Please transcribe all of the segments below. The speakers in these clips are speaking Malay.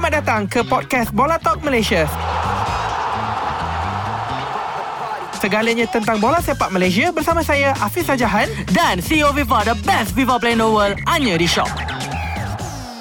Selamat datang ke podcast Bola Talk Malaysia. Segalanya tentang bola sepak Malaysia bersama saya Hafiz Sajahan Dan CEO FIFA The best FIFA player in the world Hanya di Shop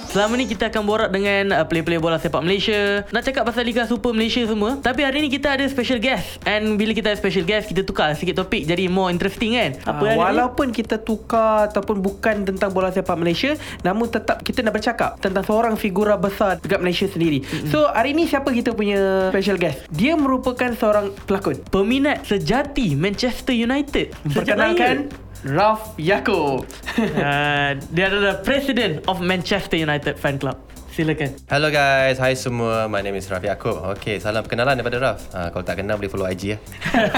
Selama ni kita akan borak dengan uh, player-player bola sepak Malaysia. Nak cakap pasal Liga Super Malaysia semua Tapi hari ni kita ada special guest. And bila kita ada special guest Kita tukar sikit topik Jadi more interesting kan? Apa uh, Walaupun kita tukar Ataupun bukan tentang bola sepak Malaysia Namun tetap kita nak bercakap Tentang seorang figura besar Dekat Malaysia sendiri. Mm-hmm. So hari ni siapa kita punya special guest? Dia merupakan seorang pelakon. Peminat sejati Manchester United. Perkenalkan Ralph Yaakob. uh, dia adalah President of Manchester United Fan Club silakan. Hello guys, hi semua. My name is Rafi Yaakob. Okay, salam perkenalan daripada Raf. Uh, kalau tak kenal boleh follow IG ya.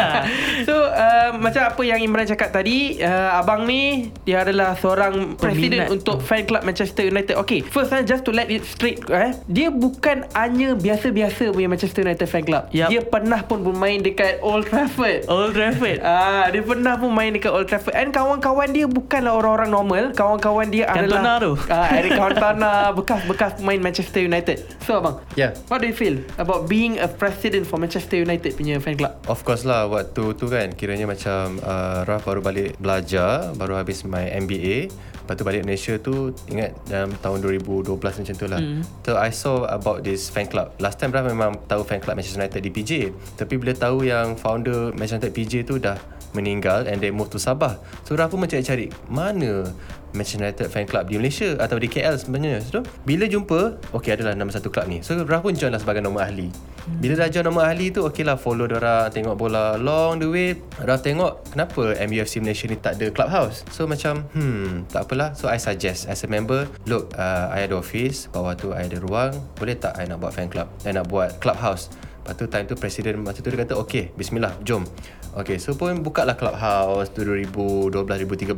so, uh, macam apa yang Imran cakap tadi, uh, abang ni dia adalah seorang presiden untuk fan club Manchester United. Okay, first uh, just to let it straight, eh, dia bukan hanya biasa-biasa punya Manchester United fan club. Yep. Dia pernah pun bermain dekat Old Trafford. Old Trafford. Ah, uh, dia pernah pun main dekat Old Trafford. And kawan-kawan dia bukanlah orang-orang normal. Kawan-kawan dia Cantona adalah tu. Ah, uh, Eric Cantona bekas-bekas pemain Manchester United. So abang, yeah. what do you feel about being a president for Manchester United punya fan club? Of course lah, waktu tu kan kiranya macam uh, Raf baru balik belajar, baru habis my MBA. Lepas tu balik Malaysia tu Ingat dalam tahun 2012 macam tu lah mm. So I saw about this fan club Last time Raf memang tahu fan club Manchester United di PJ Tapi bila tahu yang founder Manchester United PJ tu dah meninggal And they move to Sabah So Raf pun mencari-cari Mana Manchester United fan club di Malaysia atau di KL sebenarnya. So, bila jumpa, okey adalah nama satu club ni. So, Raf pun join lah sebagai nombor ahli. Bila dah join nombor ahli tu, okey lah follow orang tengok bola long the way. Raf tengok kenapa MUFC Malaysia ni tak ada clubhouse. So, macam, hmm, tak apalah. So, I suggest as a member, look, uh, I ada office, bawah tu I ada ruang. Boleh tak I nak buat fan club? I nak buat clubhouse. Lepas tu time tu presiden masa tu dia kata okay bismillah jom Okay so pun buka lah clubhouse tu 2012-2013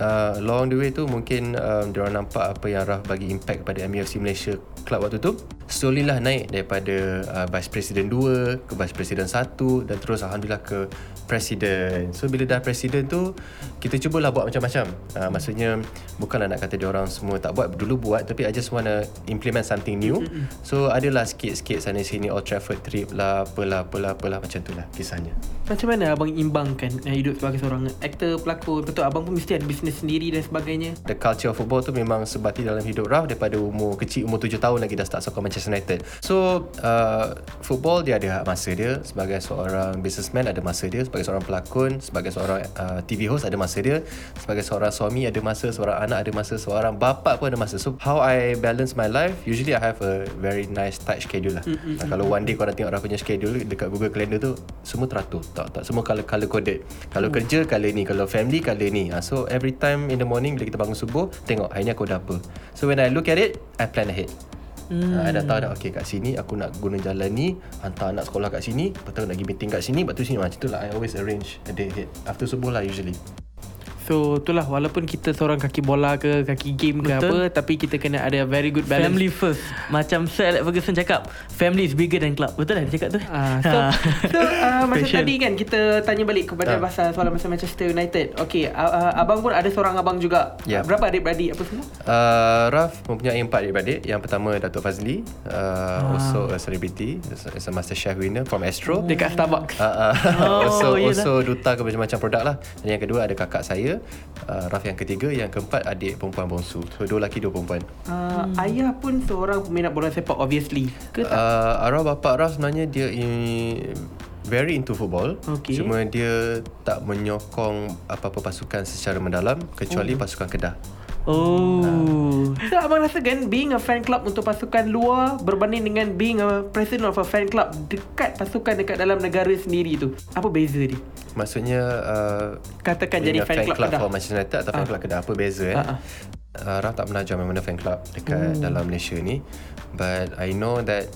uh, Long the way tu mungkin um, Diorang nampak apa yang Raf bagi impact kepada MUFC Malaysia Club waktu tu Slowly lah naik daripada uh, Vice President 2 ke Vice President 1 Dan terus Alhamdulillah ke Presiden. So bila dah Presiden tu Kita cubalah buat macam-macam. Uh, Maksudnya Bukanlah nak kata diorang semua tak buat. Dulu buat Tapi I just wanna implement something new. So adalah sikit-sikit sana sini Old Trafford trip lah Apalah, apalah, apalah Macam tu lah kisahnya. Macam mana abang imbangkan Hidup sebagai seorang aktor, pelakon? Betul abang pun mesti ada bisnes sendiri dan sebagainya. The culture of football tu memang sebati dalam hidup Raf Daripada umur kecil Umur 7 tahun lagi dah start sokong Manchester United So uh, Football dia ada masa dia. Sebagai seorang businessman ada masa dia. Sebagai seorang pelakon Sebagai seorang uh, TV host ada masa dia. Sebagai seorang suami ada masa. Seorang anak ada masa. Seorang bapa pun ada masa. So how I balance my life Usually I have a very nice tight schedule lah. Mm-hmm. Kalau one day korang tengok Raf punya schedule Dekat Google Calendar tu Semua teratur. Tak tak. Semua color, color coded. Kalau mm. kerja color ni. Kalau family color ni. Uh, So every time in the morning Bila kita bangun subuh Tengok hari ni aku dah apa. So when I look at it I plan ahead Hmm. Uh, dah tahu dah. Okay kat sini Aku nak guna jalan ni. Hantar anak sekolah kat sini. Lepas tu nak pergi meeting kat sini. Lepas tu sini Macam tu lah. I always arrange A day ahead. After subuh lah usually So itulah walaupun kita seorang kaki bola ke kaki game ke Betul. apa tapi kita kena ada very good balance. Family first. Macam Sir Alex Ferguson cakap, family is bigger than club. Betul lah dia cakap tu? Uh, so, so uh, macam tadi kan kita tanya balik kepada uh. pasal soalan pasal Manchester United. Okay, uh, uh, abang pun ada seorang abang juga. Yeah. Berapa adik-beradik apa semua? Uh, Raf mempunyai empat adik-beradik. Yang pertama Datuk Fazli, uh, uh. also a celebrity, is a master chef winner from Astro. Oh. Dekat Starbucks. Uh, uh, oh, also, also duta ke macam-macam produk lah. Dan yang kedua ada kakak saya uh, Raf yang ketiga Yang keempat adik perempuan bongsu So dua lelaki dua perempuan uh, hmm. Ayah pun seorang peminat bola sepak obviously Ke tak? Uh, arwah bapak Raf sebenarnya dia in, Very into football okay. Cuma dia tak menyokong apa-apa pasukan secara mendalam Kecuali oh. pasukan Kedah Oh. Uh. So abang rasa kan being a fan club untuk pasukan luar berbanding dengan being a president of a fan club dekat pasukan dekat dalam negara sendiri tu. Apa beza dia? Maksudnya uh, katakan jadi fan, fan club, club for Manchester United atau uh. fan ah. club Kedah apa beza eh? Uh-uh. Uh, Raf tak pernah join mana fan club dekat hmm. dalam Malaysia ni But I know that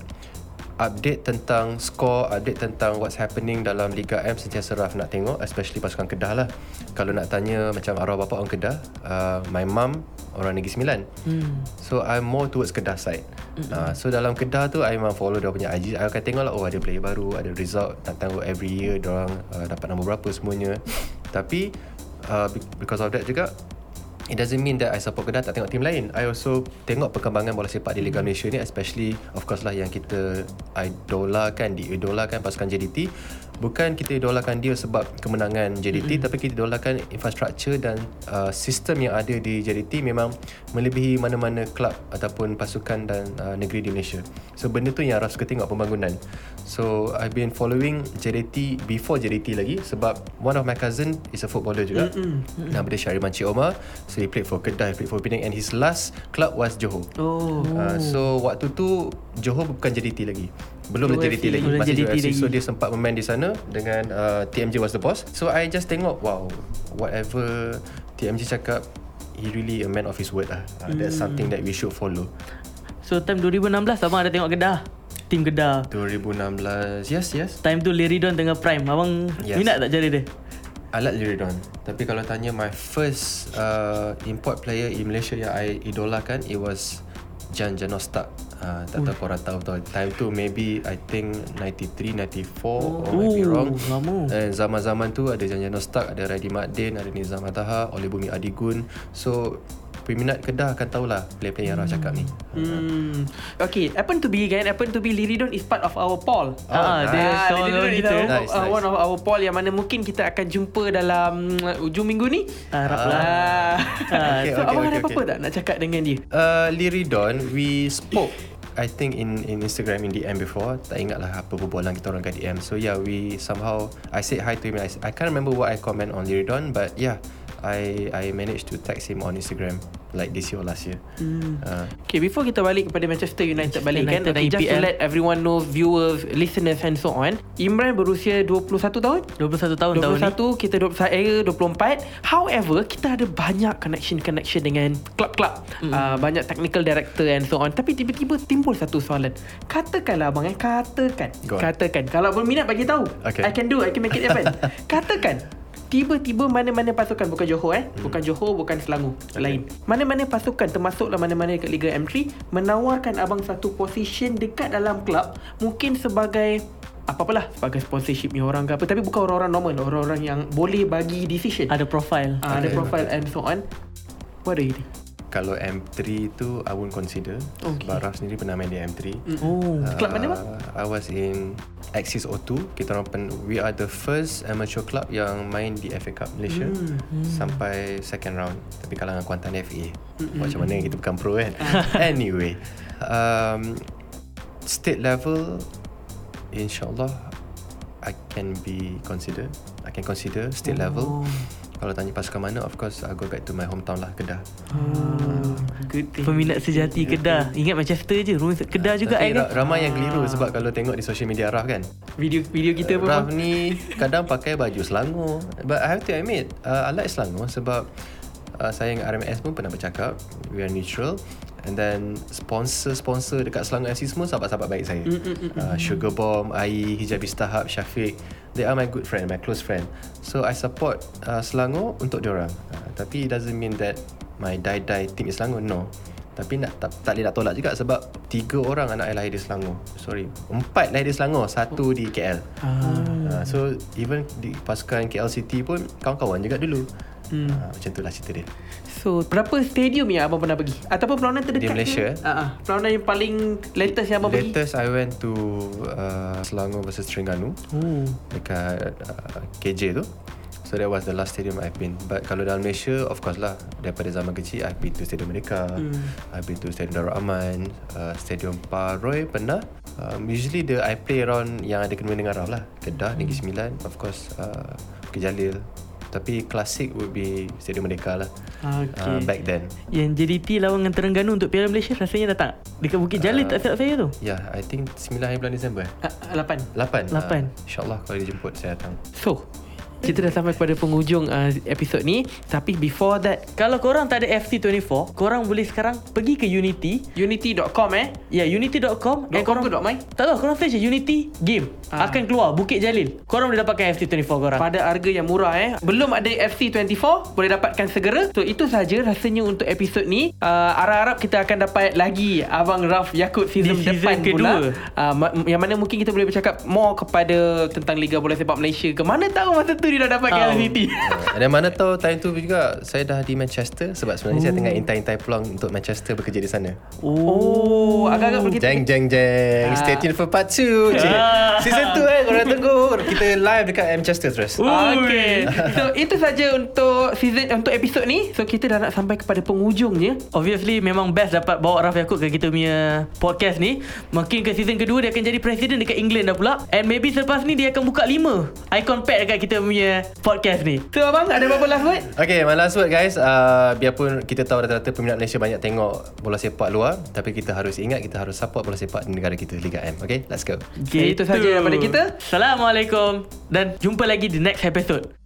update tentang score, update tentang what's happening dalam Liga M sentiasa Raf nak tengok, especially pasukan Kedah lah. Kalau nak tanya macam arwah bapa orang Kedah, uh, my mum orang Negeri Sembilan. Hmm. So I'm more towards Kedah side. Hmm. Uh, so dalam Kedah tu, I memang follow dia punya IG. I akan tengok lah, oh ada player baru, ada result, nak tengok every year, orang uh, dapat nombor berapa semuanya. Tapi uh, because of that juga, It doesn't mean that I support Kedah tak tengok tim lain. I also tengok perkembangan bola sepak di Liga Malaysia ni especially of course lah yang kita idolakan, diidolakan pasukan JDT. Bukan kita idolakan dia sebab kemenangan JDT mm-hmm. tapi kita idolakan infrastruktur dan uh, sistem yang ada di JDT memang melebihi mana-mana klub ataupun pasukan dan uh, negeri di Malaysia. So benda tu yang Raf suka tengok pembangunan. So I've been following JDT before JDT lagi sebab one of my cousin is a footballer juga. Mm-hmm. Nama dia Syahriman Cik Omar. So he played for Kedah, he played for Penang and his last club was Johor. Oh. Uh, so waktu tu Johor bukan JDT lagi. Belum JDT lagi. Masih FC. lagi. So dia sempat bermain di sana dengan uh, TMJ was the boss. So I just tengok wow, whatever TMJ cakap he really a man of his word lah. Uh, that's Hmm. something that we should follow. So time 2016 abang ada tengok Kedah. Tim Kedah. 2016 yes yes Time tu Liridon tengah prime. Abang Yes. minat tak cari dia? I like Liridon Tapi kalau tanya My first uh, Import player In Malaysia Yang I idolakan It was Jan Janostak uh, Tak tahu korang tahu tahu Time tu maybe I think 93 94 Or might be Oh, wrong. lama. And zaman-zaman tu Ada Jan Janostak Ada Radhi Makdin Ada Nizam Ataha Oleh Bumi Adigun. So Peminat Kedah akan tahulah Player-player yang Raf cakap ni Hmm. Okay, happen to be kan, happen to be Liridon is part of our poll. Ah, dia Ah, Liridon is kita. Nice, uh, nice. One of our poll yang mana mungkin kita akan jumpa dalam uh, ujung minggu ni. Haraplah. Ah. Okay, so okay, abang okay, ada apa-apa okay. tak nak cakap dengan dia? Uh, Liridon We spoke I think in in Instagram in DM before Tak ingat lah apa perbualan kita orang kat DM So yeah we somehow I said hi to him I, I can't remember what I comment on Liridon But yeah I I managed to text him on Instagram Like this year or last year Hmm. uh, Okay, before kita balik kepada Manchester United Manchester balik kan, United okay, dan just to let everyone know, viewers, listeners and so on, Imran berusia 21 tahun. 21 tahun tahun ni. 21 kita 20 eh 24 however kita ada banyak connection connection dengan klub-klub mm. uh, banyak technical director and so on tapi tiba-tiba timbul satu soalan katakanlah abang eh katakan katakan kalau berminat bagi tahu Okay. I can do I can make it happen katakan Tiba-tiba mana-mana pasukan Bukan Johor eh Bukan Johor Bukan Selangor okay. Lain Mana-mana pasukan Termasuklah mana-mana Dekat Liga M3 Menawarkan abang satu position Dekat dalam klub Mungkin sebagai Apa-apalah Sebagai sponsorship ni orang ke apa Tapi bukan orang-orang normal Orang-orang yang Boleh bagi decision Ada profile. Ah, Ada Okay. profile and so on What do you think? Kalau M3 tu I won't consider. Okay. Sebab Raf sendiri pernah main di M3 Oh. Club mana bang? Uh, I was in Axis O2 Kita orang pen, We are the first amateur club Yang main di FA Cup Malaysia Hmm, Sampai second round. Tapi kalangan Kuantan FA Macam mana kita bukan pro kan? Anyway um, State level InsyaAllah I can be consider I can consider state level Kalau tanya pasukan mana Of course I go back to my hometown lah Kedah Good thing Peminat sejati Kedah. Ingat Manchester je. Rumah Kedah juga Tapi eh ra- kan. ramai yang keliru Sebab kalau tengok di social media Raf kan Video video kita pun Raf bang? ni kadang pakai baju Selangor But I have to admit uh, I like Selangor sebab uh, Saya dengan RMS pun pernah bercakap We are neutral And then sponsor-sponsor dekat Selangor FC semua sahabat-sahabat baik saya. Uh, Sugar Bomb, Ai, Hijabi Stahab, Syafiq. They are my good friend, my close friend. So I support uh, Selangor untuk diorang. Uh, tapi it doesn't mean that my die-die team is Selangor, no. Tapi nak tak, tak boleh nak tolak juga sebab tiga orang anak saya lahir di Selangor. Sorry. Empat lahir di Selangor, satu di KL. Uh, so even di pasukan KL City pun kawan-kawan juga dulu. Hmm. Uh, macam itulah cerita dia. So berapa stadium yang abang pernah pergi? Ataupun perlawanan terdekat Di Malaysia, ke? Uh, uh, perlawanan yang paling latest yang abang pergi? Latest I went to uh, Selangor versus Terengganu Oh. dekat uh, KJ tu. So that was the last stadium I've been. But kalau dalam Malaysia, of course lah. Daripada zaman kecil, I've been to Stadium Merdeka. Hmm. I've been to Stadium Darul Aman. Uh, Stadium Paroy pernah. Um, usually the I play around yang ada kena dengan Raf lah. Kedah, Negeri Sembilan. Of course, uh, Bukit Jalil. Tapi klasik would be Stadium Merdeka lah. Okay. Uh, back then. Yang JDT lawan dengan Terengganu untuk Piala Malaysia rasanya datang. Dekat Bukit Jalil Uh, tak silap saya tu. Yeah, I think 9 hari bulan Disember. Uh, lapan. 8 Lapan. uh, InsyaAllah kalau dijemput saya datang So, kita dah sampai pada penghujung uh, episod ni. Tapi before that, Kalau korang tak ada FC24, korang boleh sekarang pergi ke Unity. unity.com eh. Ya, unity.com. .com ke .my? Tak tahu, korang search je Unity Game. Ah. Akan keluar Bukit Jalil. Korang boleh dapatkan FC24 korang. Pada harga yang murah eh. Belum ada FC24, boleh dapatkan segera. So, itu saja rasanya untuk episod ni. Uh, harap-harap kita akan dapat lagi Abang Raf Yakut season, Di season depan kedua. pula. Uh, ma- yang mana mungkin kita boleh bercakap more kepada tentang Liga Bola Sepak Malaysia ke. Mana tahu masa tu dia dia dah dapat KL City. Uh, dan mana tahu time tu juga saya dah di Manchester sebab sebenarnya saya tengah intai-intai peluang untuk Manchester bekerja di sana. Oh, agak-agak begitu. Jeng jeng jeng. Ah. Stay tuned for part 2. Ah. Season 2 eh korang tunggu. Kita live dekat Manchester terus. Okay So itu saja untuk season Untuk episod ni So kita dah nak sampai kepada penghujungnya Obviously memang best dapat bawa Raf Yaakob ke kita punya podcast ni Mungkin ke season kedua dia akan jadi presiden dekat England dah pula And maybe selepas ni dia akan buka lima icon pad dekat kita punya podcast ni So abang ada apa-apa last word? Okay, my last word guys. Uh, biarpun kita tahu rata-rata peminat Malaysia banyak tengok bola sepak luar, tapi kita harus ingat kita harus support bola sepak di negara kita Liga M. Okay, let's go. Okay, itu saja daripada kita. Assalamualaikum Dan jumpa lagi di next episode